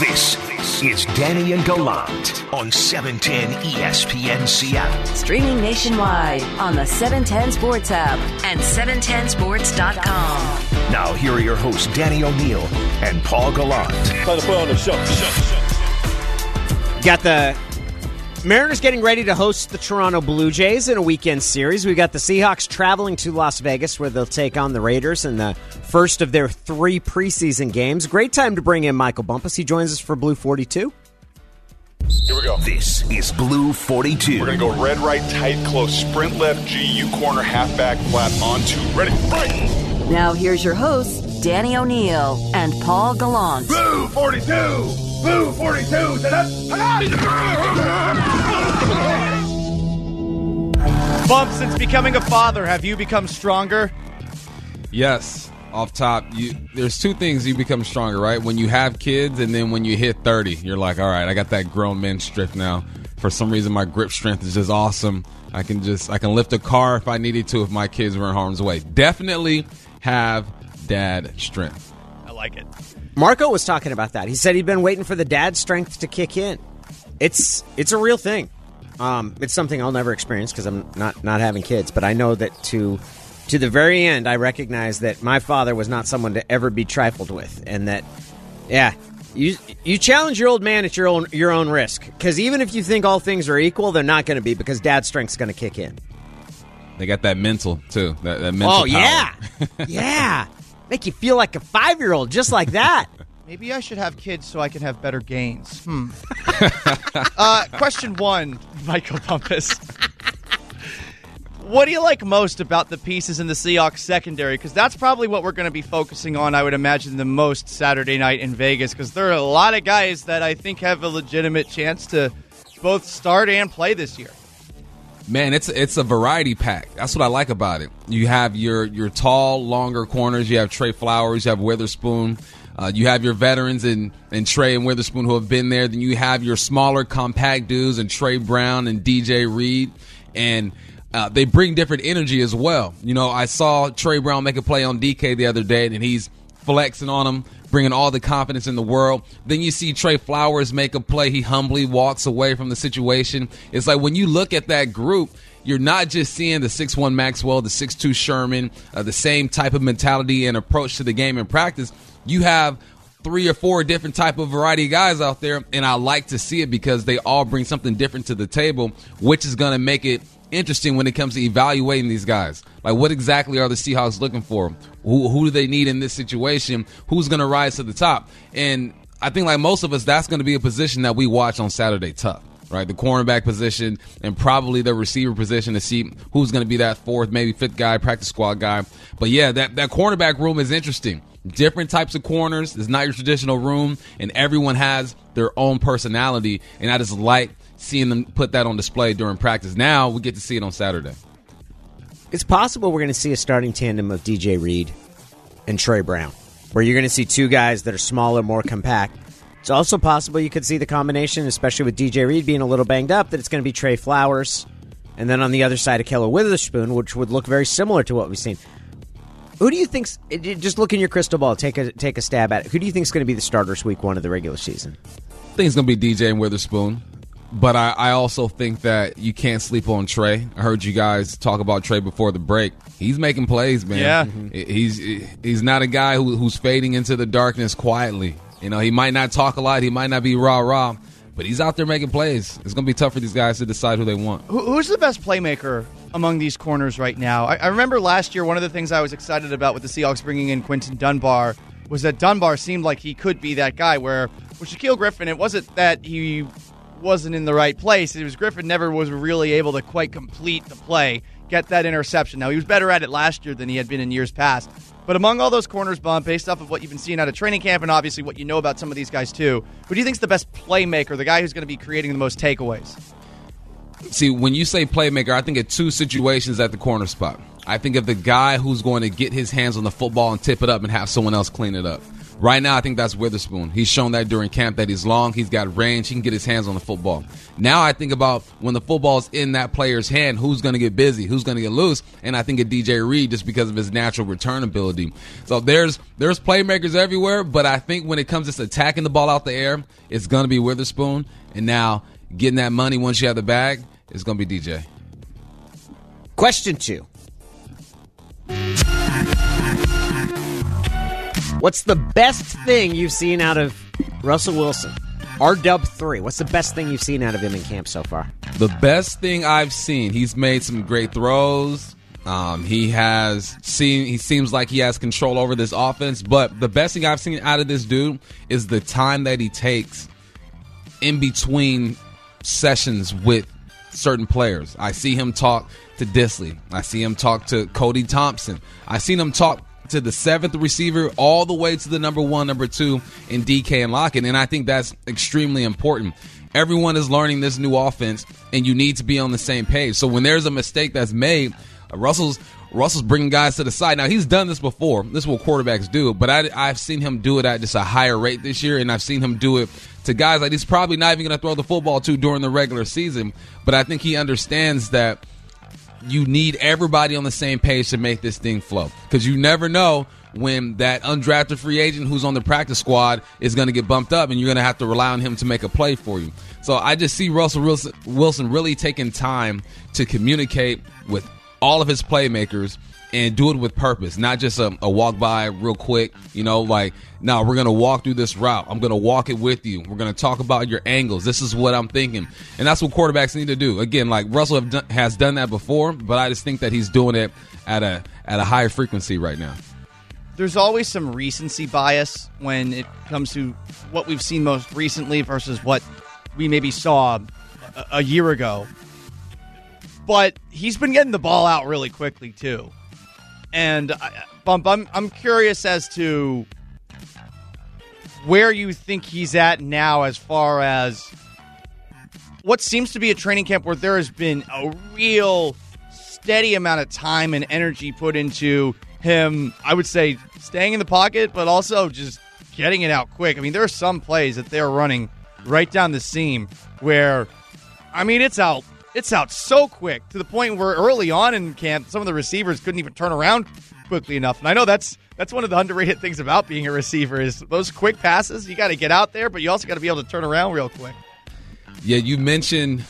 This is Danny and Gallant on E 710 ESPN Seattle. Streaming nationwide on the 710 Sports app and 710sports.com. Now, here are your hosts, Danny O'Neill and Paul Gallant. Trying to put on the show. Got the Mariners getting ready to host the Toronto Blue Jays in a weekend series. We've got the Seahawks traveling to Las Vegas where they'll take on the Raiders in the first of their three preseason games. Great time to bring in Michael Bumpus. He joins us for Blue 42. Here we go. This is Blue 42. We're going to go red, right, tight, close, sprint left, G, U corner, halfback, flat, on two. Ready, right. Now here's your hosts, Danny O'Neill and Paul Gallant. Blue 42. Blue 42. Bump, since becoming a father, have you become stronger? Yes, off top, you there's two things you become stronger, right? When you have kids, and then when you hit 30, you're like, all right, I got that grown man strength now. For some reason, my grip strength is just awesome. I can just I can lift a car if I needed to if my kids were in harm's way. Definitely have dad strength. I like it. Marco was talking about that. He said he'd been waiting for the dad strength to kick in. It's it's a real thing. Um, it's something I'll never experience because I'm not not having kids. But I know that to to the very end, I recognize that my father was not someone to ever be trifled with, and that yeah, you you challenge your old man at your own your own risk. Because even if you think all things are equal, they're not going to be because dad strength's going to kick in. They got that mental too. That, that mental. Oh power. yeah, yeah, make you feel like a five year old, just like that. Maybe I should have kids so I can have better gains. Hmm. uh, question one, Michael Bumpus. What do you like most about the pieces in the Seahawks secondary? Because that's probably what we're going to be focusing on, I would imagine, the most Saturday night in Vegas. Because there are a lot of guys that I think have a legitimate chance to both start and play this year. Man, it's it's a variety pack. That's what I like about it. You have your your tall, longer corners. You have Tre Flowers. You have Witherspoon. Uh, you have your veterans and and Tre and Witherspoon who have been there. Then you have your smaller, compact dudes and Tre Brown and DJ Reed, and uh, they bring different energy as well. You know, I saw Tre Brown make a play on DK the other day, and he's flexing on him, bringing all the confidence in the world. Then you see Tre Flowers make a play. He humbly walks away from the situation. It's like when you look at that group, you're not just seeing the 6'1 Maxwell, the 6'2 Sherman, uh, the same type of mentality and approach to the game in practice. You have three or four different type of variety of guys out there, and I like to see it because they all bring something different to the table, which is going to make it interesting when it comes to evaluating these guys. Like, what exactly are the Seahawks looking for? Who, who do they need in this situation? Who's going to rise to the top? And I think, like most of us, that's going to be a position that we watch on Saturday tough. Right, the cornerback position and probably the receiver position to see who's going to be that fourth, maybe fifth guy, practice squad guy. But yeah, that that cornerback room is interesting. Different types of corners. It's not your traditional room, and everyone has their own personality. And I just like seeing them put that on display during practice. Now we get to see it on Saturday. It's possible we're going to see a starting tandem of DJ Reed and Tre Brown, where you're going to see two guys that are smaller, more compact. It's also possible you could see the combination, especially with DJ Reed being a little banged up, that it's going to be Tre Flowers, and then on the other side, Ahkello Witherspoon, which would look very similar to what we've seen. Who do you think's eh, just look in your crystal ball, take a take a stab at it. Who do you think's going to be the starters week one of the regular season? I think it's going to be DJ and Witherspoon. But I, I also think that you can't sleep on Tre. I heard you guys talk about Tre before the break. He's making plays, man. Yeah. He's he's not a guy who, who's fading into the darkness quietly. You know, he might not talk a lot. He might not be rah rah, but he's out there making plays. It's going to be tough for these guys to decide who they want. Who's the best playmaker among these corners right now? I, I remember last year one of the things I was excited about with the Seahawks bringing in Quinton Dunbar was that Dunbar seemed like he could be that guy. Where with Shaquill Griffin, it wasn't that he wasn't in the right place. It was Griffin never was really able to quite complete the play, get that interception. Now he was better at it last year than he had been in years past. But among all those corners, bump based off of what you've been seeing out of training camp and obviously what you know about some of these guys too, who do you think is the best playmaker, the guy who's going to be creating the most takeaways? See, when you say playmaker, I think of two situations at the corner spot. I think of the guy who's going to get his hands on the football and tip it up and have someone else clean it up. Right now, I think that's Witherspoon. He's shown that during camp that he's long, he's got range, he can get his hands on the football. Now I think about when the football's in that player's hand, who's going to get busy, who's going to get loose, and I think of DJ Reed just because of his natural return ability. So there's there's playmakers everywhere, but I think when it comes to attacking the ball out the air, it's going to be Witherspoon. And now getting that money once you have the bag, it's going to be DJ. Question two. What's the best thing you've seen out of Russell Wilson? R Dub 3. What's the best thing you've seen out of him in camp so far? The best thing I've seen, he's made some great throws. Um, he has seen. He seems like he has control over this offense. But the best thing I've seen out of this dude is the time that he takes in between sessions with certain players. I see him talk to Dissly. I see him talk to Cody Thompson. I seen him talk to the seventh receiver all the way to the number one, number two in DK and Lockett. And I think that's extremely important. Everyone is learning this new offense, and you need to be on the same page. So when there's a mistake that's made, uh, Russell's Russell's bringing guys to the side. Now he's done this before. This is what quarterbacks do, but I, I've seen him do it at just a higher rate this year, and I've seen him do it to guys like he's probably not even going to throw the football to during the regular season. But I think he understands that you need everybody on the same page to make this thing flow because you never know when that undrafted free agent who's on the practice squad is going to get bumped up and you're going to have to rely on him to make a play for you. So I just see Russell Wilson really taking time to communicate with all of his playmakers and do it with purpose, not just a, a walk by real quick. You know, like, now we're going to walk through this route. I'm going to walk it with you. We're going to talk about your angles. This is what I'm thinking. And that's what quarterbacks need to do. Again, like Russell done, has done that before, but I just think that he's doing it at a, at a higher frequency right now. There's always some recency bias when it comes to what we've seen most recently versus what we maybe saw a, a year ago. But he's been getting the ball out really quickly, too. And I, Bump, I'm I'm curious as to where you think he's at now, as far as what seems to be a training camp where there has been a real steady amount of time and energy put into him. I would say staying in the pocket, but also just getting it out quick. I mean, there are some plays that they're running right down the seam where, I mean, it's out it's out so quick to the point where early on in camp, some of the receivers couldn't even turn around quickly enough. And I know that's that's one of the underrated things about being a receiver is those quick passes. You got to get out there, but you also got to be able to turn around real quick. Yeah, you mentioned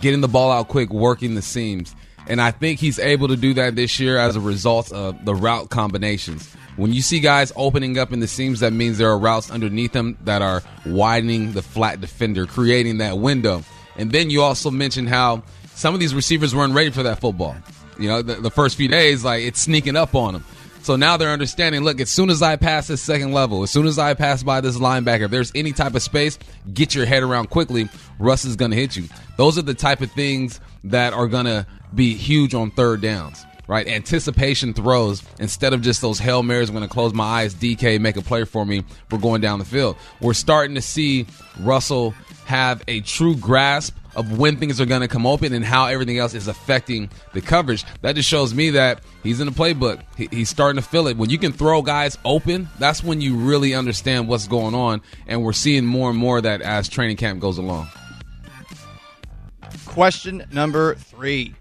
getting the ball out quick, working the seams. And I think he's able to do that this year as a result of the route combinations. When you see guys opening up in the seams, that means there are routes underneath them that are widening the flat defender, creating that window. And then you also mentioned how some of these receivers weren't ready for that football. You know, the, the first few days, like it's sneaking up on them. So now they're understanding. Look, as soon as I pass this second level, as soon as I pass by this linebacker, if there's any type of space, get your head around quickly. Russ is going to hit you. Those are the type of things that are going to be huge on third downs right? Anticipation throws instead of just those Hail Marys. I'm going to close my eyes, DK, make a play for me. We're going down the field. We're starting to see Russell have a true grasp of when things are going to come open and how everything else is affecting the coverage. That just shows me that he's in the playbook. He, he's starting to feel it. When you can throw guys open, that's when you really understand what's going on. And we're seeing more and more of that as training camp goes along. Question number three.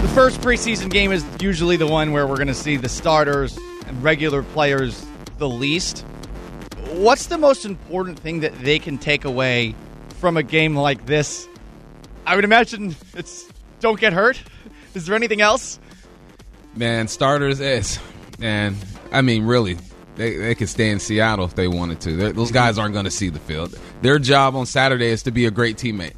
The first preseason game is usually the one where we're going to see the starters and regular players the least. What's the most important thing that they can take away from a game like this? I would imagine it's don't get hurt. Is there anything else? Man, starters is, and I mean, really, they, they could stay in Seattle if they wanted to. They're, those guys aren't going to see the field. Their job on Saturday is to be a great teammate.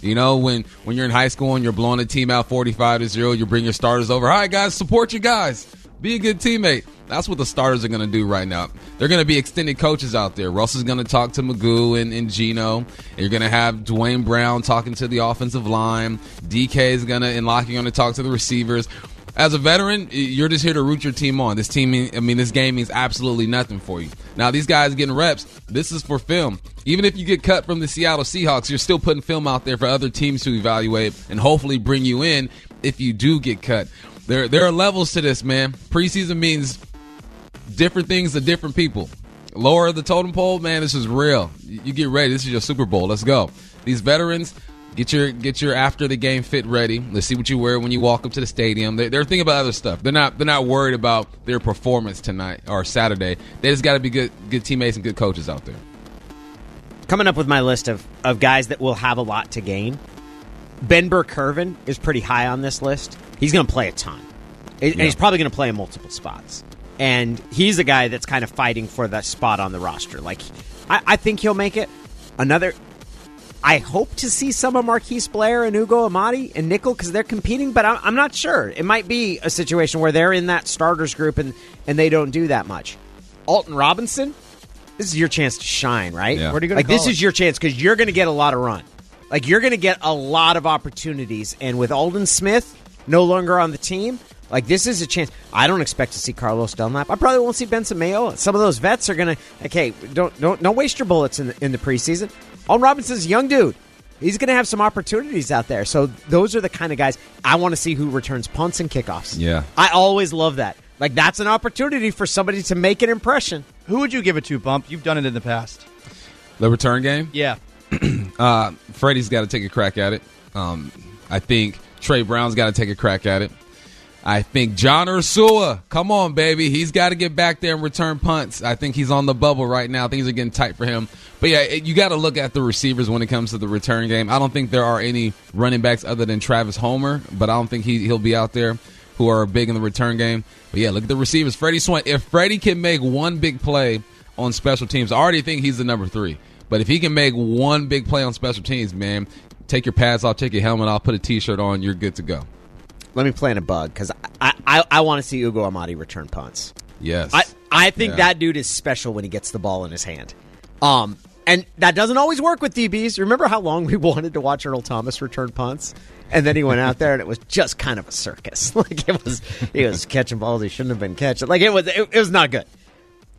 You know, when when you're in high school and you're blowing a team out 45 to 0, you bring your starters over. All right, guys, support your guys. Be a good teammate. That's what the starters are going to do right now. They're going to be extended coaches out there. Russ is going to talk to Magoo and, and Geno. You're going to have Duane Brown talking to the offensive line. DK is going to, and Lockie, going to talk to the receivers. As a veteran, you're just here to root your team on. This team, I mean, this game means absolutely nothing for you. Now, these guys getting reps, this is for film. Even if you get cut from the Seattle Seahawks, you're still putting film out there for other teams to evaluate and hopefully bring you in if you do get cut. There, there are levels to this, man. Preseason means different things to different people. Lower the totem pole, man. This is real. You get ready. This is your Super Bowl. Let's go. These veterans, get your get your after the game fit ready. Let's see what you wear when you walk up to the stadium. They're, they're thinking about other stuff. They're not they're not worried about their performance tonight or Saturday. They just got to be good good teammates and good coaches out there. Coming up with my list of, of guys that will have a lot to gain. Ben Burr-Kirven is pretty high on this list. He's going to play a ton. And he's probably going to play in multiple spots. And he's a guy that's kind of fighting for that spot on the roster. Like, I, I think he'll make it. Another, I hope to see some of Marquise Blair and Ugo Amadi and Nickel because they're competing, but I'm, I'm not sure. It might be a situation where they're in that starters group and, and they don't do that much. Alton Robinson, this is your chance to shine, right? Yeah. Where do you go to Like, this college? is your chance because you're going to get a lot of run. Like, you're going to get a lot of opportunities. And with Aldon Smith no longer on the team, like, this is a chance. I don't expect to see Carlos Dunlap. I probably won't see Benson Mayowa. Some of those vets are going to, okay, don't, don't, don't waste your bullets in the, in the preseason. Alton Robinson's a young dude. He's going to have some opportunities out there. So, those are the kind of guys I want to see who returns punts and kickoffs. Yeah. I always love that. Like, that's an opportunity for somebody to make an impression. Who would you give it to, Bump? You've done it in the past. The return game. Yeah. Uh, Freddie's got to take a crack at it. Um, I think Tre Brown's got to take a crack at it. I think John Ursua, come on, baby. He's got to get back there and return punts. I think he's on the bubble right now. Things are getting tight for him. But yeah, you got to look at the receivers when it comes to the return game. I don't think there are any running backs other than Travis Homer, but I don't think he, he'll be out there who are big in the return game. But yeah, look at the receivers. Freddie Swain, if Freddie can make one big play on special teams, I already think he's the number three. But if he can make one big play on special teams, man, take your pads off, take your helmet off, put a t-shirt on, you're good to go. Let me plant a bug because I, I, I want to see Ugo Amadi return punts. Yes. I, I think Yeah. that dude is special when he gets the ball in his hand. Um, and that doesn't always work with DBs. Remember how long we wanted to watch Earl Thomas return punts? And then he went out there and it was just kind of a circus. Like it was, he was catching balls he shouldn't have been catching. Like it was, it, it was not good.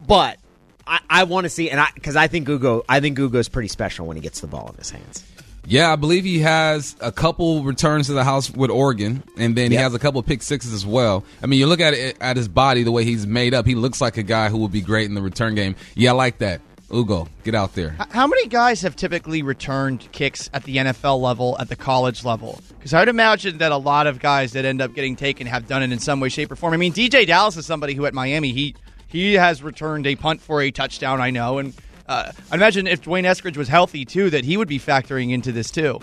But I, I want to see, and I because I think Ugo, I think Ugo's pretty special when he gets the ball in his hands. Yeah, I believe he has a couple returns to the house with Oregon, and then he has a couple pick sixes as well. I mean, you look at it at his body, the way he's made up. He looks like a guy who would be great in the return game. Yeah, I like that. Ugo, get out there. How many guys have typically returned kicks at the NFL level, at the college level? Because I would imagine that a lot of guys that end up getting taken have done it in some way, shape, or form. I mean, DeeJay Dallas is somebody who at Miami he he has returned a punt for a touchdown. I know, and uh, I imagine if D'Wayne Eskridge was healthy too, that he would be factoring into this too.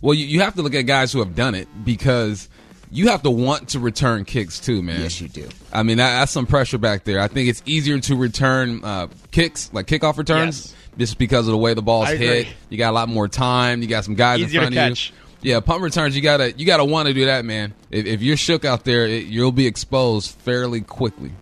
Well, you, you have to look at guys who have done it because you have to want to return kicks too, man. Yes, you do. I mean, that, that's some pressure back there. I think it's easier to return uh, kicks, like kickoff returns, Yes. just because of the way the ball's I hit. agree. You got a lot more time. You got some guys Easier in front to of catch. you. Yeah, punt returns. You gotta you gotta want to do that, man. If, if you're shook out there, it, you'll be exposed fairly quickly.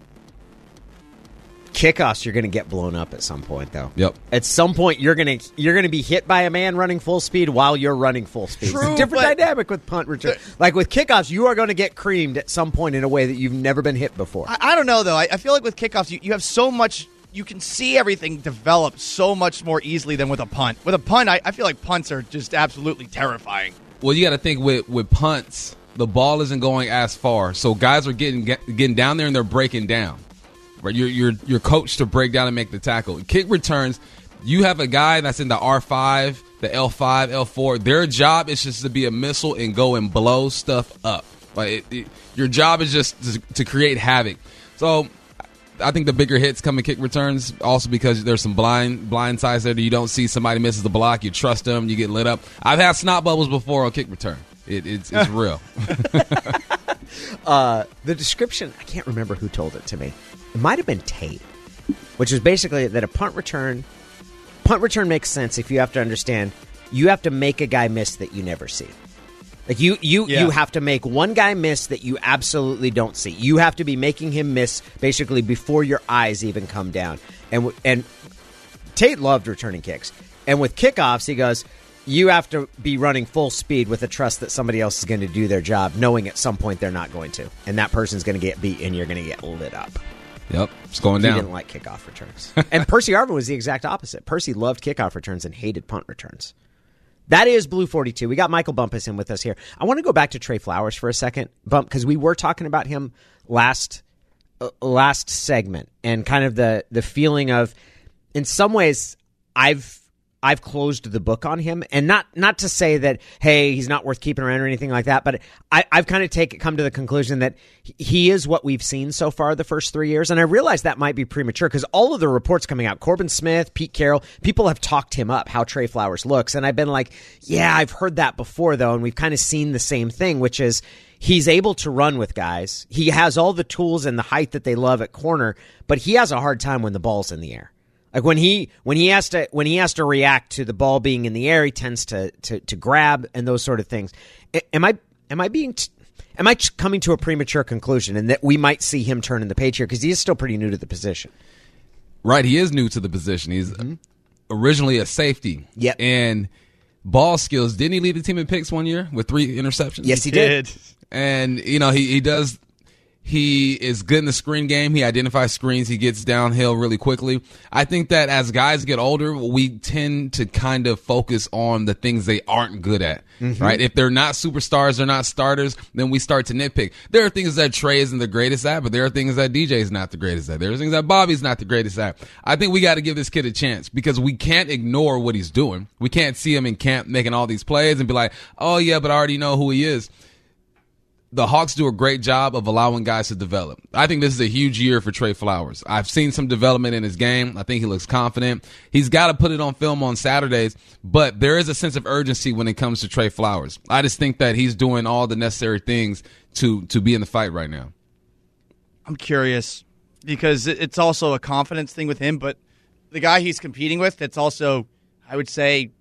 Kickoffs, you're going to get blown up at some point, though. Yep. At some point, you're going to you're going to be hit by a man running full speed while you're running full speed. it's True, a different dynamic with punt return. like with kickoffs, you are going to get creamed at some point in a way that you've never been hit before. I, I don't know though. I, I feel like with kickoffs, you, you have so much. You can see everything develop so much more easily than with a punt. With a punt, I, I feel like punts are just absolutely terrifying. Well, you got to think with with punts, the ball isn't going as far, so guys are getting get, getting down there and they're breaking down. Right, you're you're you're coached to break down and make the tackle. Kick returns, you have a guy that's in the R five, the L five, L four. Their job is just to be a missile and go and blow stuff up. Like it, it, your job is just to, to create havoc. So. I think the bigger hits come in kick returns, also because there's some blind blind sides there that you don't see. Somebody misses the block, you trust them, you get lit up. I've had snot bubbles before on kick return. It, it's it's real. Uh, the description, I can't remember who told it to me. It might have been Tate, which is basically that a punt return punt return makes sense if you have to understand you have to make a guy miss that you never see. Like you you Yeah. you have to make one guy miss that you absolutely don't see. You have to be making him miss basically before your eyes even come down. And and Tate loved returning kicks. And with kickoffs, he goes, you have to be running full speed with the trust that somebody else is going to do their job, knowing at some point they're not going to. And that person's going to get beat and you're going to get lit up. Yep, it's going He down. didn't like kickoff returns. and Percy Harvin was the exact opposite. Percy loved kickoff returns and hated punt returns. That is Blue 42. We got Michael Bumpus in with us here. I want to go back to Tre Flowers for a second, Bump, because we were talking about him last uh, last segment and kind of the the feeling of, in some ways, I've I've closed the book on him, and not not to say that hey he's not worth keeping around or anything like that, but I, I've kind of take come to the conclusion that he is what we've seen so far the first three years, and I realize that might be premature because all of the reports coming out, Corbin Smith, Pete Carroll, people have talked him up how Tre Flowers looks, and I've been like, yeah, I've heard that before though, and we've kind of seen the same thing, which is he's able to run with guys. He has all the tools and the height that they love at corner, but he has a hard time when the ball's in the air. Like when he when he has to when he has to react to the ball being in the air, he tends to to, to grab and those sort of things. Am I am I being t- am I coming to a premature conclusion and that we might see him turn in the page here because he is still pretty new to the position? Right, he is new to the position. He's mm-hmm. originally a safety. Yep. and ball skills. Didn't he lead the team in picks one year with three interceptions? Yes, he, he did. did. And you know he he does he is good in the screen game. He identifies screens. He gets downhill really quickly. I think that as guys get older, we tend to kind of focus on the things they aren't good at, mm-hmm. right? If they're not superstars, they're not starters, then we start to nitpick. There are things that Tre isn't the greatest at, but there are things that DJ is not the greatest at. There are things that Bobby's not the greatest at. I think we got to give this kid a chance because we can't ignore what he's doing. We can't see him in camp making all these plays and be like, oh yeah, but I already know who he is the Hawks do a great job of allowing guys to develop. I think this is a huge year for Tre Flowers. I've seen some development in his game. I think he looks confident. He's got to put it on film on Saturdays, but there is a sense of urgency when it comes to Tre Flowers. I just think that he's doing all the necessary things to to be in the fight right now. I'm curious because it's also a confidence thing with him, but the guy he's competing with, that's also, I would say,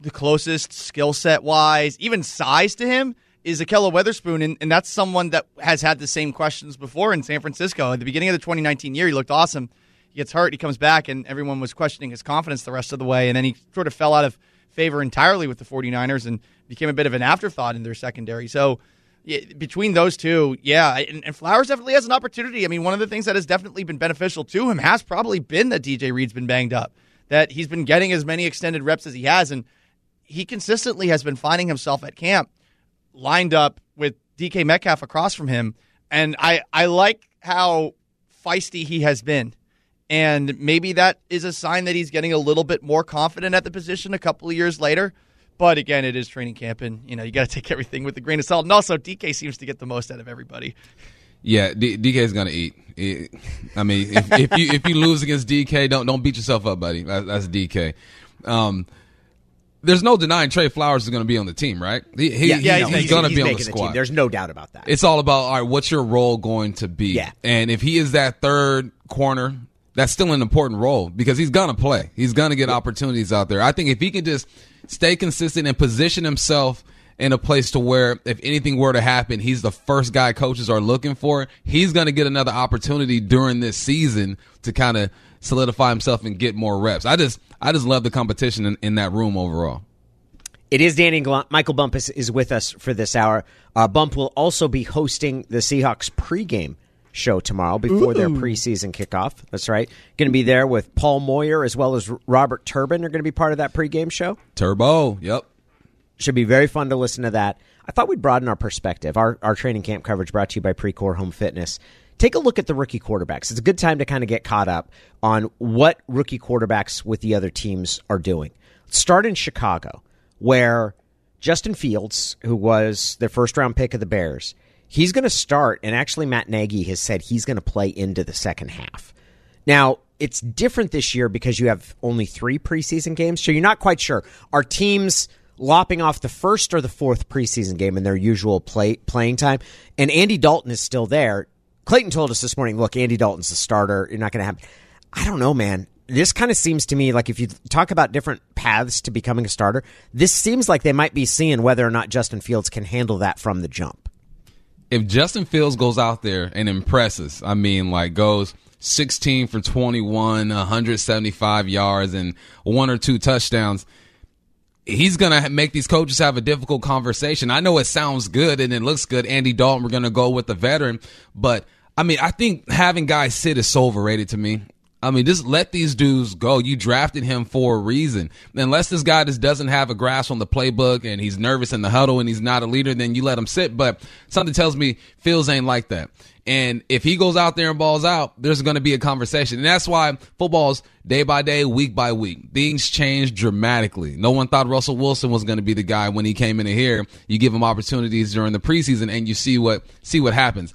the closest skill set wise, even size to him is Ahkello Witherspoon, and, and that's someone that has had the same questions before in San Francisco. At the beginning of the 2019 year, he looked awesome. He gets hurt, he comes back, and everyone was questioning his confidence the rest of the way. And then he sort of fell out of favor entirely with the 49ers and became a bit of an afterthought in their secondary. So yeah, between those two, yeah, and, and, Flowers definitely has an opportunity. I mean, one of the things that has definitely been beneficial to him has probably been that DJ Reed's been banged up, that he's been getting as many extended reps as he has, and he consistently has been finding himself at camp lined up with DK Metcalf across from him, and I I like how feisty he has been. And maybe that is a sign that he's getting a little bit more confident at the position a couple of years later. But again, it is training camp, and you know you got to take everything with a grain of salt. And also, DK seems to get the most out of everybody. Yeah, D- DK is going to eat. I mean, if, if, you if you lose against DK, don't don't beat yourself up, buddy. That, that's DK. Um, there's no denying Tre Flowers is going to be on the team, right? He, he, yeah, yeah, he's, he's going to be on the squad. The There's no doubt about that. It's all about all right. What's your role going to be? Yeah. And if he is that third corner, that's still an important role because he's going to play. He's going to get opportunities out there. I think if he can just stay consistent and position himself in a place to where if anything were to happen, he's the first guy coaches are looking for. He's going to get another opportunity during this season to kind of solidify himself and get more reps. I just I just love the competition in, in that room overall. It is Danny Gallant. Michael Bumpus is with us for this hour. Uh, Bump will also be hosting the Seahawks pregame show tomorrow before Ooh. their preseason kickoff. That's right. Going to be there with Paul Moyer as well as Robert Turbin are going to be part of that pregame show. Turbo, yep. Should be very fun to listen to that. I thought we'd broaden our perspective. Our, our training camp coverage brought to you by Precor Home Fitness take a look at the rookie quarterbacks. It's a good time to kind of get caught up on what rookie quarterbacks with the other teams are doing. Start in Chicago, where Justin Fields, who was the first round pick of the Bears, he's going to start, and actually Matt Nagy has said he's going to play into the second half. Now, it's different this year because you have only three preseason games, so you're not quite sure. Are teams lopping off the first or the fourth preseason game in their usual play, playing time? And Andy Dalton is still there. Clayton told us this morning, look, Andy Dalton's the starter. You're not going to have. I don't know, man. This kind of seems to me like if you talk about different paths to becoming a starter, this seems like they might be seeing whether or not Justin Fields can handle that from the jump. If Justin Fields goes out there and impresses, I mean, like goes 16 for 21, 175 yards, and one or two touchdowns he's going to make these coaches have a difficult conversation. I know it sounds good and it looks good. Andy Dalton, we're going to go with the veteran, but I mean, I think having guys sit is so overrated to me. I mean, just let these dudes go. You drafted him for a reason. Unless this guy just doesn't have a grasp on the playbook and he's nervous in the huddle and he's not a leader, then you let him sit. But something tells me Fields ain't like that. And if he goes out there and balls out, there's going to be a conversation. And that's why football's day by day, week by week. Things change dramatically. No one thought Russell Wilson was going to be the guy when he came into here. You give him opportunities during the preseason and you see what, see what happens.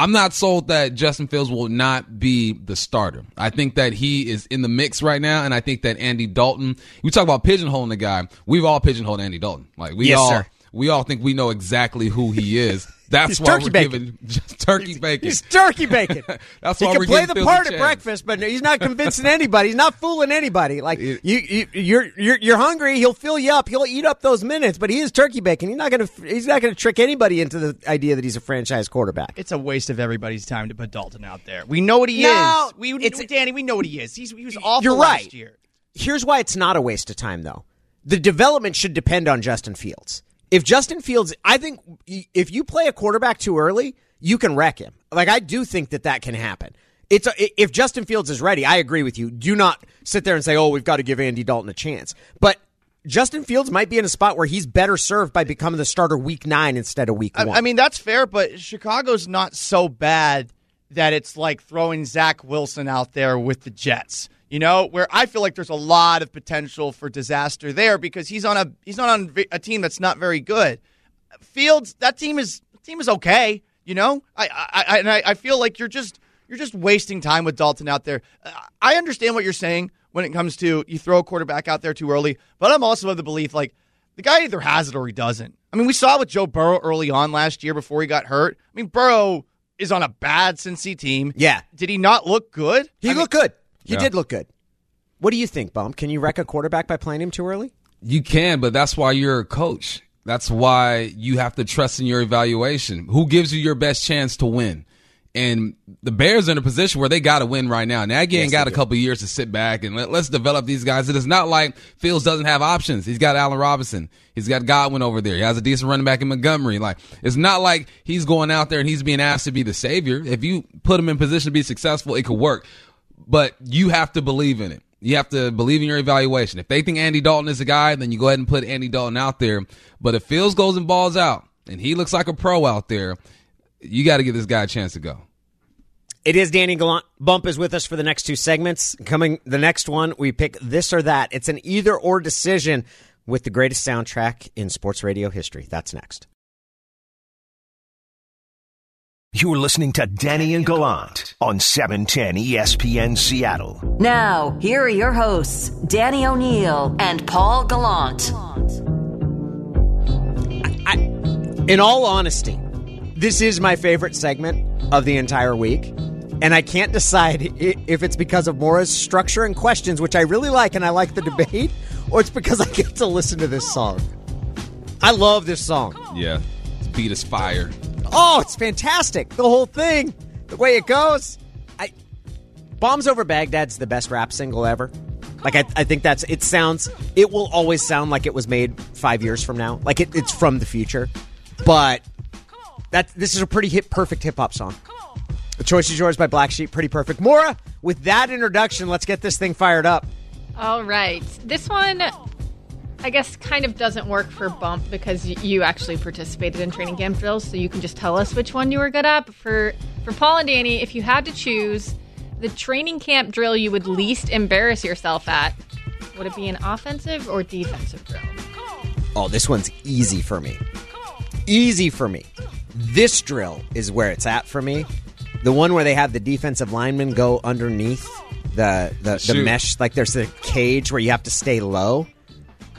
I'm not sold that Justin Fields will not be the starter. I think that he is in the mix right now, and I think that Andy Dalton. We talk about pigeonholing the guy. We've all pigeonholed Andy Dalton. Like we Yes, all, sir. we all think we know exactly who he is. That's He's why turkey we're bacon. giving just turkey bacon. He's turkey bacon. That's he why can we're play the Fields a part at breakfast, but he's not convincing anybody. He's not fooling anybody. Like you, you, you're you're you're hungry. He'll fill you up. He'll eat up those minutes. But he is turkey bacon. He's not gonna he's not gonna trick anybody into the idea that he's a franchise quarterback. It's a waste of everybody's time to put Dalton out there. We know what he No, is. We, it's- Danny, we know what he is. He's, he was awful You're last year. Here's why it's not a waste of time, though. The development should depend on Justin Fields. If Justin Fields, I think if you play a quarterback too early, you can wreck him. Like I do think that that can happen. It's a, if Justin Fields is ready, I agree with you. Do not sit there and say, "Oh, we've got to give Andy Dalton a chance." But Justin Fields might be in a spot where he's better served by becoming the starter week nine instead of week I, one. I mean, that's fair, but Chicago's not so bad that it's like throwing Zach Wilson out there with the Jets. You know, where I feel like there's a lot of potential for disaster there because he's on a he's not on a team that's not very good. Fields, that team is team is okay. You know, I I, I and I, I feel like you're just you're just wasting time with Dalton out there. Uh, I understand what you're saying when it comes to you throw a quarterback out there too early, but I'm also of the belief like the guy either has it or he doesn't. I mean, we saw with Joe Burrow early on last year before he got hurt. I mean, Burrow is on a bad Cincy team. Yeah. Did he not look good? he I mean, looked good. He Yeah. did look good. What do you think, Bump? Can you wreck a quarterback by playing him too early? You can, but that's why you're a coach. That's why you have to trust in your evaluation. Who gives you your best chance to win? And the Bears are in a position where they got to win right now. Nagy ain't got a couple years to sit back and let, let's develop these guys. It is not like Fields doesn't have options. He's got Allen Robinson. He's got Goodwin over there. He has a decent running back in Montgomery. Like it's not like he's going out there and he's being asked to be the savior. If you put him in position to be successful, it could work. But you have to believe in it. You have to believe in your evaluation. If they think Andy Dalton is the guy, then you go ahead and put Andy Dalton out there. But if Fields goes and balls out and he looks like a pro out there, you got to give this guy a chance to go. It is Danny Gallant. Bump is with us for the next two segments. Coming the next one, we pick this or that. It's an either or decision with the greatest soundtrack in sports radio history. That's next. You're listening to Danny and Gallant on E 710 ESPN Seattle. Now, here are your hosts, Danny O'Neill and Paul Gallant. I, in all honesty, this is my favorite segment of the entire week. And I can't decide if it's because of Mora's structure and questions, which I really like and I like the debate, or it's because I get to listen to this song. I love this song. Yeah. It's Beat us fire. Oh, it's fantastic. The whole thing, the way it goes. I Bombs Over Baghdad's the best rap single ever. Like I, I think that's it sounds it will always sound like it was made five years from now. Like it, it's from the future. But that this is a pretty hip perfect hip hop song. The choice is yours by Black Sheep, pretty perfect. Mora, with that introduction, let's get this thing fired up. All right. This one, I guess, kind of doesn't work for Bump because you actually participated in training camp drills, so you can just tell us which one you were good at. But for, for Paul and Danny, if you had to choose the training camp drill you would least embarrass yourself at, would it be an offensive or defensive drill? Oh, this one's easy for me. Easy for me. This drill is where it's at for me. The one where they have the defensive linemen go underneath the the, the mesh, like there's a cage where you have to stay low.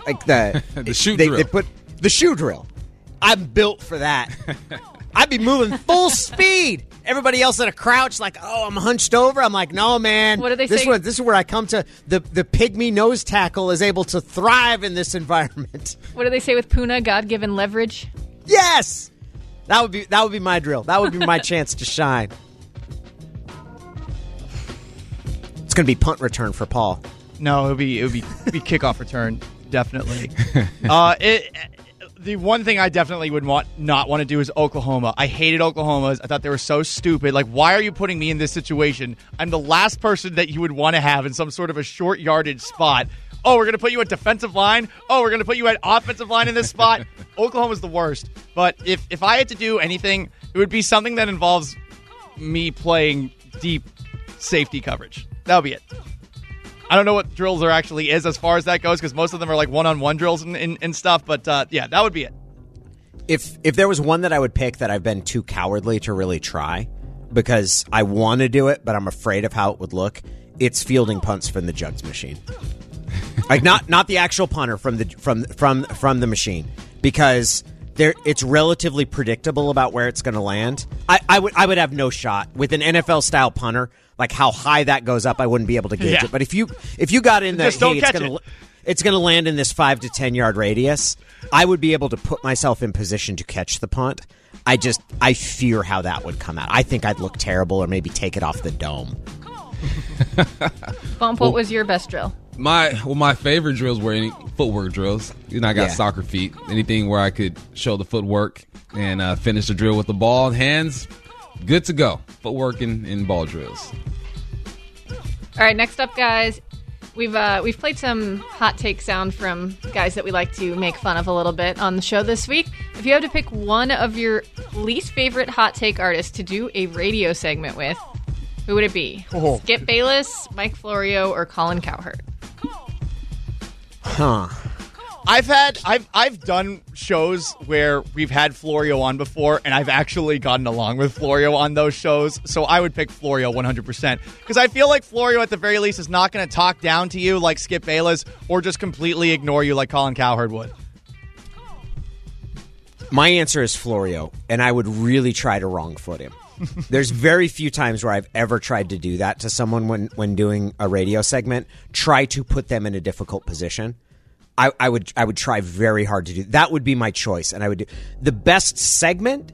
Like the The shoe they, drill. They put the shoe drill. I'm built for that. I'd be moving full speed. Everybody else at a crouch, like, oh, I'm hunched over. I'm like, no, man. What do they this say? One, this is where I come to. The the pygmy nose tackle is able to thrive in this environment. What do they say with Poona? God given leverage? Yes, that would be that would be my drill. That would be my chance to shine. It's going to be punt return for Paul. No, it would be it would be, be kickoff return definitely. uh, it, the one thing I definitely would want not want to do is Oklahoma. I hated Oklahoma's. I thought they were so stupid. Like, why are you putting me in this situation? I'm the last person that you would want to have in some sort of a short yardage spot. Oh, we're going to put you at defensive line. Oh, we're going to put you at offensive line in this spot. Oklahoma's the worst. But if if I had to do anything, it would be something that involves me playing deep safety coverage. That'll be it. I don't know what drills there actually is as far as that goes because most of them are like one-on-one drills and, and, and stuff. But uh, yeah, that would be it. If if there was one that I would pick that I've been too cowardly to really try because I want to do it, but I'm afraid of how it would look, it's fielding punts from the jugs machine. like not not the actual punter from the from from from the machine because there it's relatively predictable about where it's going to land. I, I would I would have no shot with an NFL style punter. Like how high that goes up, I wouldn't be able to gauge Yeah. it. But if you if you got in there, don't hey, it's catch going it. to it's going to land in this five to ten yard radius, I would be able to put myself in position to catch the punt. I just I fear how that would come out. I think I'd look terrible, or maybe take it off the dome. Bump, what was your best drill? My well, my favorite drills were any footwork drills. You know, I got Yeah. soccer feet. Anything where I could show the footwork and uh, finish the drill with the ball and hands, good to go. Footwork and, and ball drills. All right, next up, guys. We've uh, we've played some hot take sound from guys that we like to make fun of a little bit on the show this week. If you had to pick one of your least favorite hot take artists to do a radio segment with, who would it be? Oh. Skip Bayless, Mike Florio, or Colin Cowherd? Huh. I've had I've I've done shows where we've had Florio on before, and I've actually gotten along with Florio on those shows. So I would pick Florio 100 percent because I feel like Florio at the very least is not going to talk down to you like Skip Bayless or just completely ignore you like Colin Cowherd would. My answer is Florio, and I would really try to wrong foot him. There's very few times where I've ever tried to do that to someone when, when doing a radio segment. Try to put them in a difficult position. I, I would I would try very hard to do that. Would be my choice, and I would do the best segment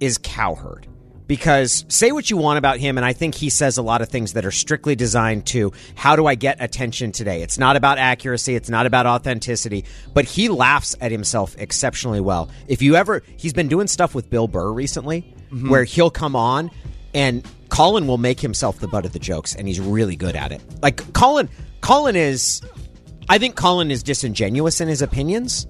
is Cowherd because say what you want about him, and I think he says a lot of things that are strictly designed to how do I get attention today. It's not about accuracy, it's not about authenticity, but he laughs at himself exceptionally well. If you ever, he's been doing stuff with Bill Burr recently, mm-hmm. where he'll come on and Colin will make himself the butt of the jokes, and he's really good at it. Like Colin, Colin is. I think Colin is disingenuous in his opinions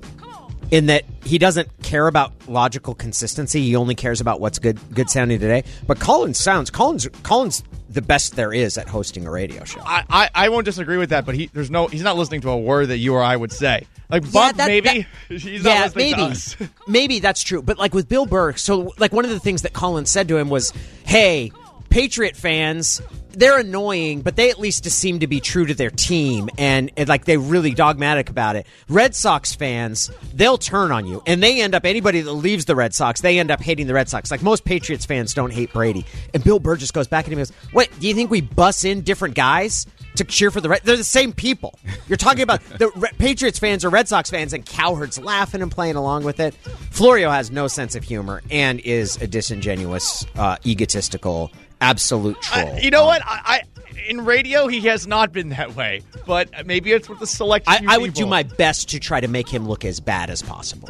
in that he doesn't care about logical consistency. He only cares about what's good good sounding today. But Colin sounds Colin's Colin's the best there is at hosting a radio show. I, I, I won't disagree with that, but he there's no he's not listening to a word that you or I would say. Like Bump, that- maybe that- he's not yeah, listening maybe, to us. maybe that's true. But like with Bill Burr, so like one of the things that Colin said to him was, "Hey, Patriot fans." They're annoying, but they at least seem to be true to their team, and, and like they're really dogmatic about it. Red Sox fans, they'll turn on you, and they end up anybody that leaves the Red Sox, they end up hating the Red Sox. Like most Patriots fans don't hate Brady, and Bill Burr just goes back and he goes, "What? do you think we bus in different guys to cheer for the Red? They're the same people. You're talking about the Re- Patriots fans or Red Sox fans, and Cowherd's laughing and playing along with it. Florio has no sense of humor and is a disingenuous, uh, egotistical, absolute troll. I- you know what? I, I in radio he has not been that way, but maybe it's with the select. I, few I would do my best to try to make him look as bad as possible.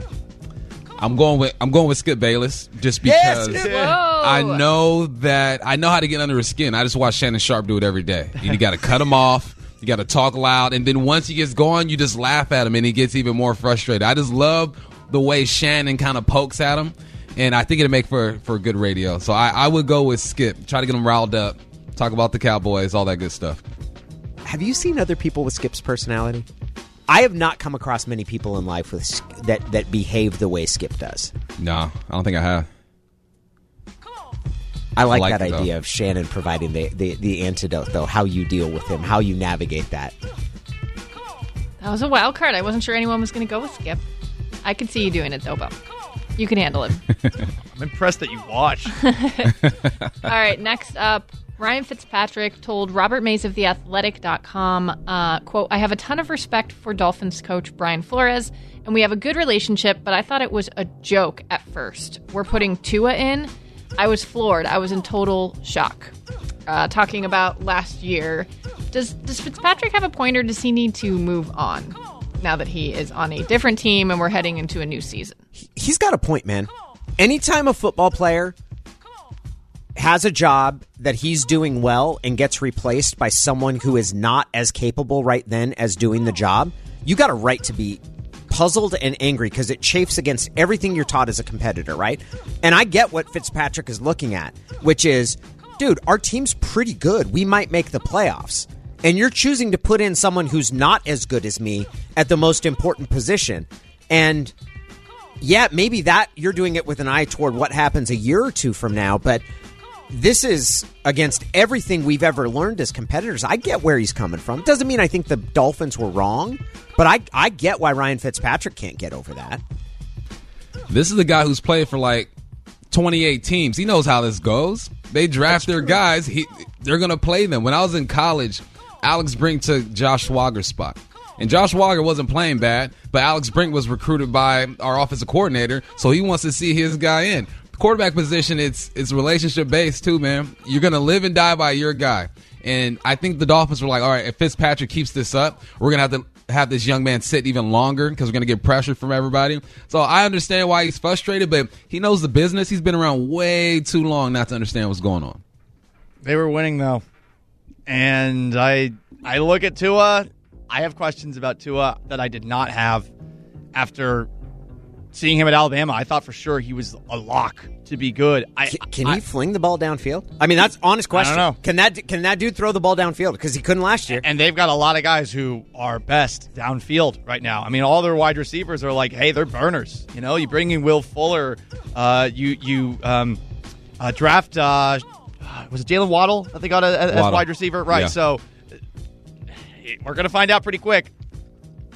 I'm going with I'm going with Skip Bayless just because Skip! Whoa! I know that I know how to get under his skin. I just watch Shannon Sharpe do it every day. You got to cut him off. You got to talk loud, and then once he gets going, you just laugh at him, and he gets even more frustrated. I just love the way Shannon kind of pokes at him, and I think it'll make for for good radio. So I, I would go with Skip. Try to get him riled up. Talk about the Cowboys, all that good stuff. Have you seen other people with Skip's personality? I have not come across many people in life with that that behave the way Skip does. No, I don't think I have. I like, like that it, though. idea of Shannon providing the, the, the antidote, though, how you deal with him, how you navigate that. That was a wild card. I wasn't sure anyone was going to go with Skip. I could see you doing it though, Bump. You can handle it. I'm impressed that you watch. All right, next up, Ryan Fitzpatrick told Robert Mays of TheAthletic.com, uh, quote, I have a ton of respect for Dolphins coach Brian Flores, and we have a good relationship, but I thought it was a joke at first. We're putting Tua in. I was floored. I was in total shock. Uh, talking about last year, does does Fitzpatrick have a point, or does he need to move on now that he is on a different team and we're heading into a new season? he- he's got a point, man. Anytime a football player has a job that he's doing well and gets replaced by someone who is not as capable right then as doing the job, you got a right to be puzzled and angry because it chafes against everything you're taught as a competitor, right? And I get what Fitzpatrick is looking at, which is, dude, our team's pretty good. We might make the playoffs. And you're choosing to put in someone who's not as good as me at the most important position. And yeah, maybe that you're doing it with an eye toward what happens a year or two from now, but this is against everything we've ever learned as competitors. I get where he's coming from. Doesn't mean I think the Dolphins were wrong, but I I get why Ryan Fitzpatrick can't get over that. This is the guy who's played for like 28 teams. He knows how this goes. They draft their guys. He they're gonna play them. When I was in college, Alex Brink took Josh Swogger's spot. And Josh Swogger wasn't playing bad, but Alex Brink was recruited by our offensive coordinator, so he wants to see his guy in. Quarterback position, it's it's relationship based too, man. You're gonna live and die by your guy. And I think the Dolphins were like, all right, if Fitzpatrick keeps this up, we're gonna have to have this young man sit even longer because we're going to get pressure from everybody. So I understand why he's frustrated, but he knows the business. He's been around way too long not to understand what's going on. They were winning though, and I I look at Tua. I have questions about Tua that I did not have after seeing him at Alabama. I thought for sure he was a lock to be good. I, Can, can I, he fling the ball downfield? I mean, that's honest question. Can that can that dude throw the ball downfield? Because he couldn't last year. And they've got a lot of guys who are best downfield right now. I mean, all their wide receivers are like, hey, they're burners. You know, you bring in Will Fuller, uh, you you um, uh, draft uh, was it Jaylen Waddle that they got a, as wide receiver, right? Yeah. So uh, we're gonna find out pretty quick.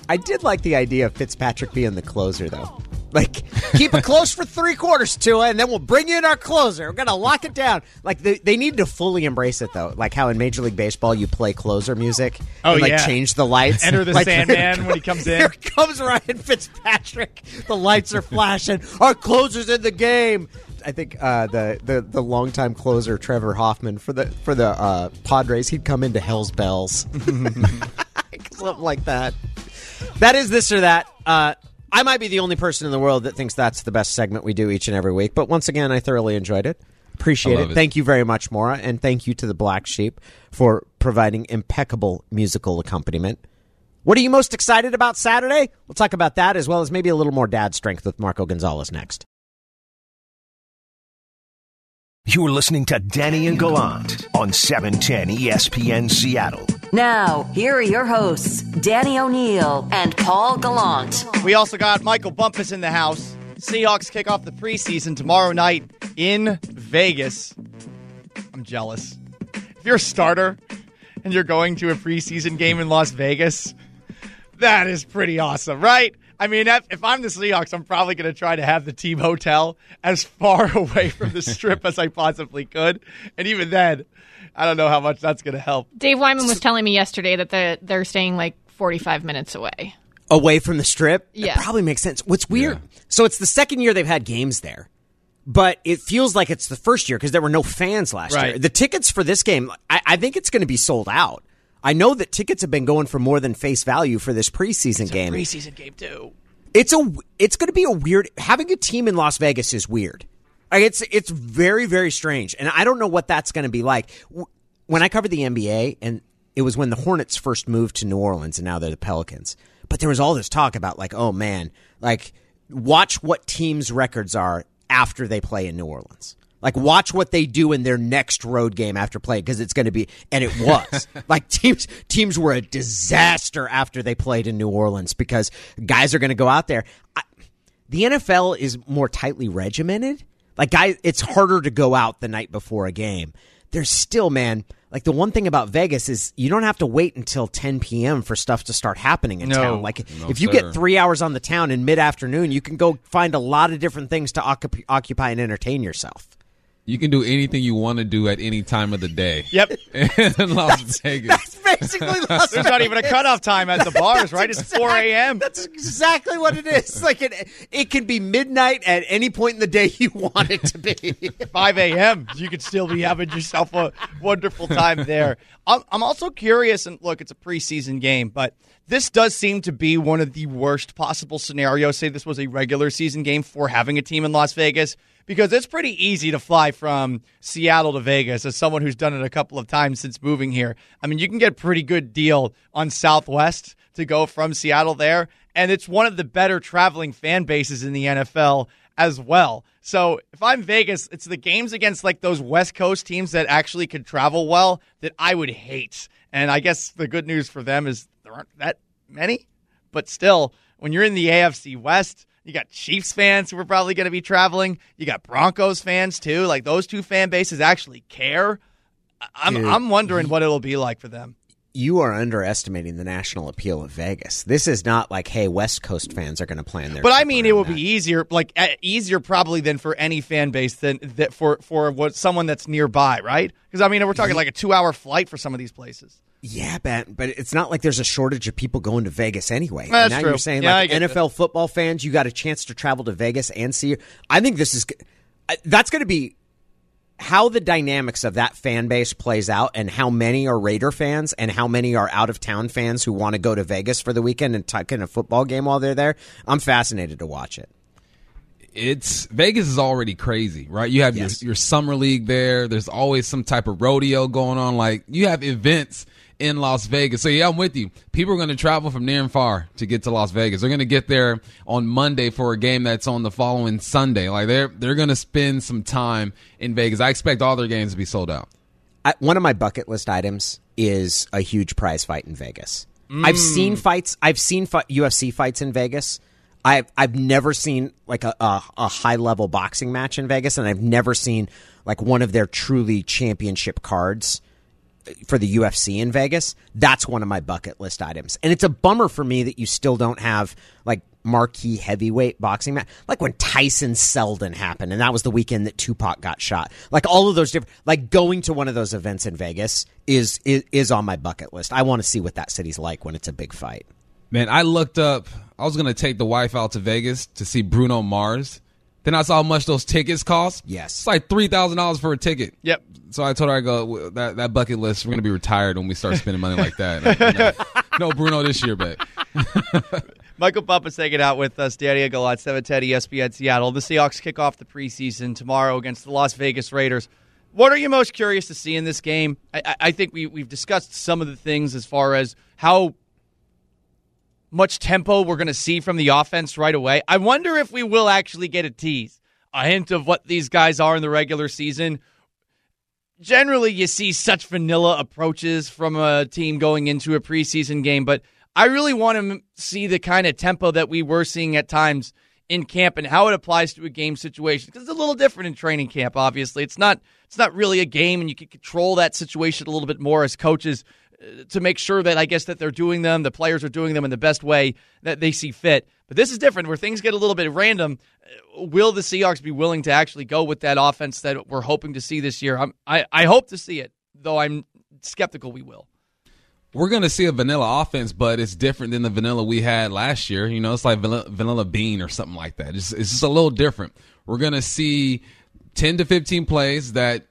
I did like the idea of Fitzpatrick being the closer, though. Like, keep it close for three quarters, Tua, and then we'll bring in our closer. We're gonna lock it down. Like, they, they need to fully embrace it, though. Like how in Major League Baseball you play closer music. Oh, and, like, yeah. change the lights. Enter the Like, Sandman when he comes in. Here comes Ryan Fitzpatrick. The lights are flashing. Our closer's in the game. I think uh, the the the longtime closer Trevor Hoffman for the for the uh, Padres, he'd come into Hell's Bells, something like that. That is this or that. Uh, I might be the only person in the world that thinks that's the best segment we do each and every week. But once again, I thoroughly enjoyed it. Appreciate it. it. Thank you very much, Mora, and thank you to the Black Sheep for providing impeccable musical accompaniment. What are you most excited about Saturday? We'll talk about that as well as maybe a little more dad strength with Marco Gonzalez next. You're listening to Danny and Gallant on 710 ESPN Seattle. Now, here are your hosts, Danny O'Neil and Paul Gallant. We also got Michael Bumpus in the house. Seahawks kick off the preseason tomorrow night in Vegas. I'm jealous. If you're a starter and you're going to a preseason game in Las Vegas, that is pretty awesome, right? I mean, if if I'm the Seahawks, I'm probably going to try to have the team hotel as far away from the strip as I possibly could. And even then, I don't know how much that's going to help. Dave Wyman was telling me yesterday that the, they're staying like 45 minutes away. Away from the strip? Yeah. That probably makes sense. What's weird? So it's the second year they've had games there. But it feels like it's the first year because there were no fans last Right. year. The tickets for this game, I, I think it's going to be sold out. I know that tickets have been going for more than face value for this preseason game. Preseason game too. it's a it's going to be a weird having a team in Las Vegas is weird. Like it's it's very very strange, and I don't know what that's going to be like. When I covered the NBA, and it was when the Hornets first moved to New Orleans, and now they're the Pelicans. But there was all this talk about like, oh man, like watch what teams' records are after they play in New Orleans. Like watch what they do in their next road game after play because it's going to be and it was like teams teams were a disaster after they played in New Orleans because guys are going to go out there. I, the NFL is more tightly regimented. Like guys, it's harder to go out the night before a game. There's still, man. Like the one thing about Vegas is you don't have to wait until 10 p.m. for stuff to start happening in No. town. Like No, if you sir. get three hours on the town in mid afternoon, you can go find a lot of different things to occup- occupy and entertain yourself. You can do anything you want to do at any time of the day. Yep. in Las Vegas. That's basically Las There's not even a cutoff time at the bars, right? It's 4 a.m. That's exactly what it is. Like it, it can be midnight at any point in the day you want it to be. 5 a.m. You could still be having yourself a wonderful time there. I'm, I'm also curious, and look, it's a preseason game, but this does seem to be one of the worst possible scenarios. Say this was a regular season game for having a team in Las Vegas, because it's pretty easy to fly from Seattle to Vegas as someone who's done it a couple of times since moving here. I mean, you can get a pretty good deal on Southwest to go from Seattle there, and it's one of the better traveling fan bases in the NFL as well. So if I'm Vegas, it's the games against like those West Coast teams that actually could travel well that I would hate. And I guess the good news for them is there aren't that many, but still, when you're in the AFC West, you got Chiefs fans who are probably going to be traveling. You got Broncos fans too. Like those two fan bases actually care. I'm Dude. I'm wondering what it'll be like for them. You are underestimating the national appeal of Vegas. This is not like, hey, West Coast fans are going to plan their. But I mean, it will that. be easier, like easier probably than for any fan base than that for for what someone that's nearby, right? Because I mean, we're talking like a two hour flight for some of these places. Yeah, but but it's not like there's a shortage of people going to Vegas anyway. That's now true. you're saying Yeah, like NFL football fans, you got a chance to travel to Vegas and see. I think this is that's going to be how the dynamics of that fan base plays out, and how many are Raider fans, and how many are out of town fans who want to go to Vegas for the weekend and tuck in a football game while they're there. I'm fascinated to watch it. it's Vegas is already crazy, right? You have Yes. your your summer league there. There's always some type of rodeo going on. Like you have events in Las Vegas. So yeah, I'm with you. People are going to travel from near and far to get to Las Vegas. They're going to get there on Monday for a game that's on the following Sunday. Like they're they're going to spend some time in Vegas. I expect all their games to be sold out. I, one of my bucket list items is a huge prize fight in Vegas. I've mm. seen fights. I've seen fi- UFC fights in Vegas. I've I've never seen like a, a, a high level boxing match in Vegas, and I've never seen like one of their truly championship cards for the UFC in Vegas. That's one of my bucket list items, and it's a bummer for me that you still don't have like marquee heavyweight boxing match, like when Tyson Seldon happened, and that was the weekend that Tupac got shot. Like all of those different, like going to one of those events in Vegas is is, is on my bucket list. I want to see what that city's like when it's a big fight. Man, I looked up. I was to take the wife out to Vegas to see Bruno Mars. Then I saw how much those tickets cost. Yes. it's like three thousand dollars for a ticket. Yep. So I told her I go that that bucket list. We're going to be retired when we start spending money like that. no, no Bruno this year, babe. Michael Bumpus hanging out with us. Danny and Gallant, 710 ESPN Seattle. The Seahawks kick off the preseason tomorrow against the Las Vegas Raiders. What are you most curious to see in this game? I, I- I think we, we've discussed some of the things as far as how much tempo we're going to see from the offense right away. I wonder if we will actually get a tease, a hint of what these guys are in the regular season. Generally, you see such vanilla approaches from a team going into a preseason game, but I really want to see the kind of tempo that we were seeing at times in camp and how it applies to a game situation because it's a little different in training camp. Obviously, it's not it's not really a game, and you can control that situation a little bit more as coaches to make sure that I guess that they're doing them, the players are doing them in the best way that they see fit. But this is different, where things get a little bit random. Will the Seahawks be willing to actually go with that offense that we're hoping to see this year? I'm, I I hope to see it, though I'm skeptical we will. We're going to see a vanilla offense, but it's different than the vanilla we had last year. You know, it's like vanilla, vanilla bean or something like that. It's, it's just a little different. We're going to see 10 to 15 plays that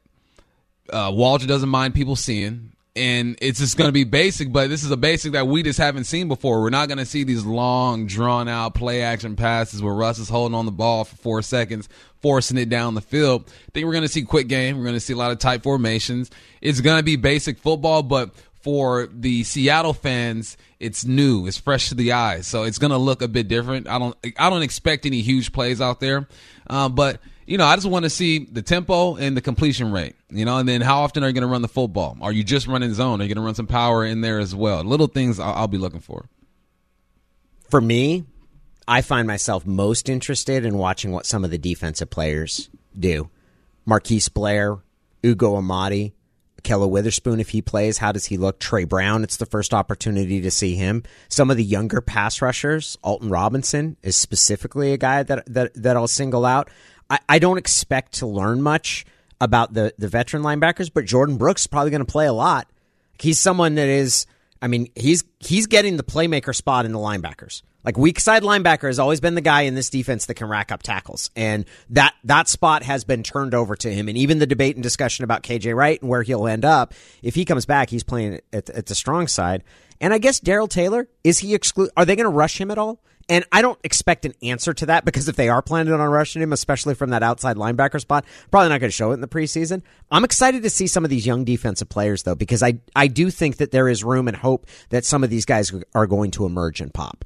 uh, Waldron doesn't mind people seeing. And it's just going to be basic, but this is a basic that we just haven't seen before. We're not going to see these long, drawn out play action passes where Russ is holding on the ball for four seconds, forcing it down the field. I think we're going to see quick game. We're going to see a lot of tight formations. It's going to be basic football, but for the Seattle fans, it's new, it's fresh to the eyes, so it's going to look a bit different. I don't, I don't expect any huge plays out there, uh, but you know, I just want to see the tempo and the completion rate, you know, and then how often are you going to run the football? Are you just running zone? Are you going to run some power in there as well? Little things I'll, I'll be looking for. For me, I find myself most interested in watching what some of the defensive players do. Marquise Blair, Ugo Amadi, Ahkello Witherspoon, if he plays, how does he look? Tre Brown, it's the first opportunity to see him. Some of the younger pass rushers, Alton Robinson is specifically a guy that that, that I'll single out. I, I don't expect to learn much. about the the veteran linebackers, but Jordyn Brooks is probably going to play a lot. He's someone that is, I mean, he's he's getting the playmaker spot in the linebackers. Like weak side linebacker has always been the guy in this defense that can rack up tackles, and that that spot has been turned over to him. And even the debate and discussion about KJ Wright and where he'll end up if he comes back, he's playing at, at the strong side. And I guess Darrell Taylor is he exclude? Are they going to rush him at all? And I don't expect an answer to that because if they are planning on rushing him, especially from that outside linebacker spot, probably not going to show it in the preseason. I'm excited to see some of these young defensive players though, because I I do think that there is room and hope that some of these guys are going to emerge and pop.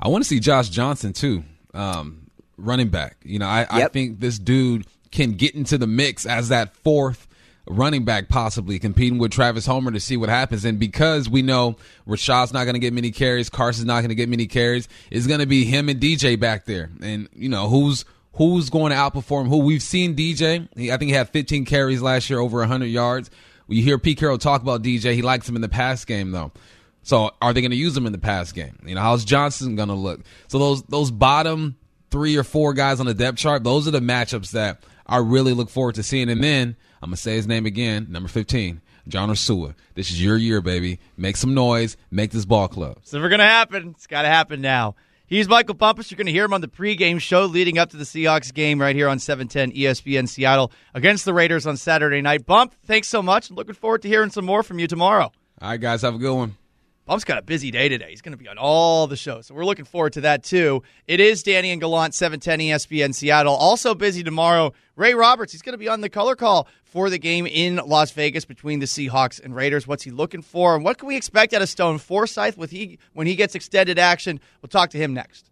I want to see Josh Johnson too, um, running back. You know, I, yep. I think this dude can get into the mix as that fourth running back possibly competing with Travis Homer to see what happens. And because we know Rashaad's not going to get many carries, Carson's not going to get many carries, it's going to be him and DJ back there. And, you know, who's who's going to outperform who? We've seen DJ. I think he had 15 carries last year, over 100 yards. You hear Pete Carroll talk about DJ. He likes him in the pass game, though. So are they going to use him in the pass game? You know, how's Johnson going to look? So those those bottom three or four guys on the depth chart, those are the matchups that I really look forward to seeing. And then I'm gonna say his name again, number 15, John Ursua. This is your year, baby. Make some noise. Make this ball club. It's never gonna happen. It's got to happen now. He's Michael Bumpus. You're going to hear him on the pregame show leading up to the Seahawks game right here on 710 ESPN Seattle against the Raiders on Saturday night. Bump, thanks so much. Looking forward to hearing some more from you tomorrow. All right, guys. Have a good one. Bump's got a busy day today. He's going to be on all the shows. So we're looking forward to that too. It is Danny and Gallant, 710 ESPN Seattle. Also busy tomorrow. Ray Roberts, he's going to be on the color call for the game in Las Vegas between the Seahawks and Raiders. What's he looking for? And what can we expect out of Stone Forsythe with he when he gets extended action? We'll talk to him next.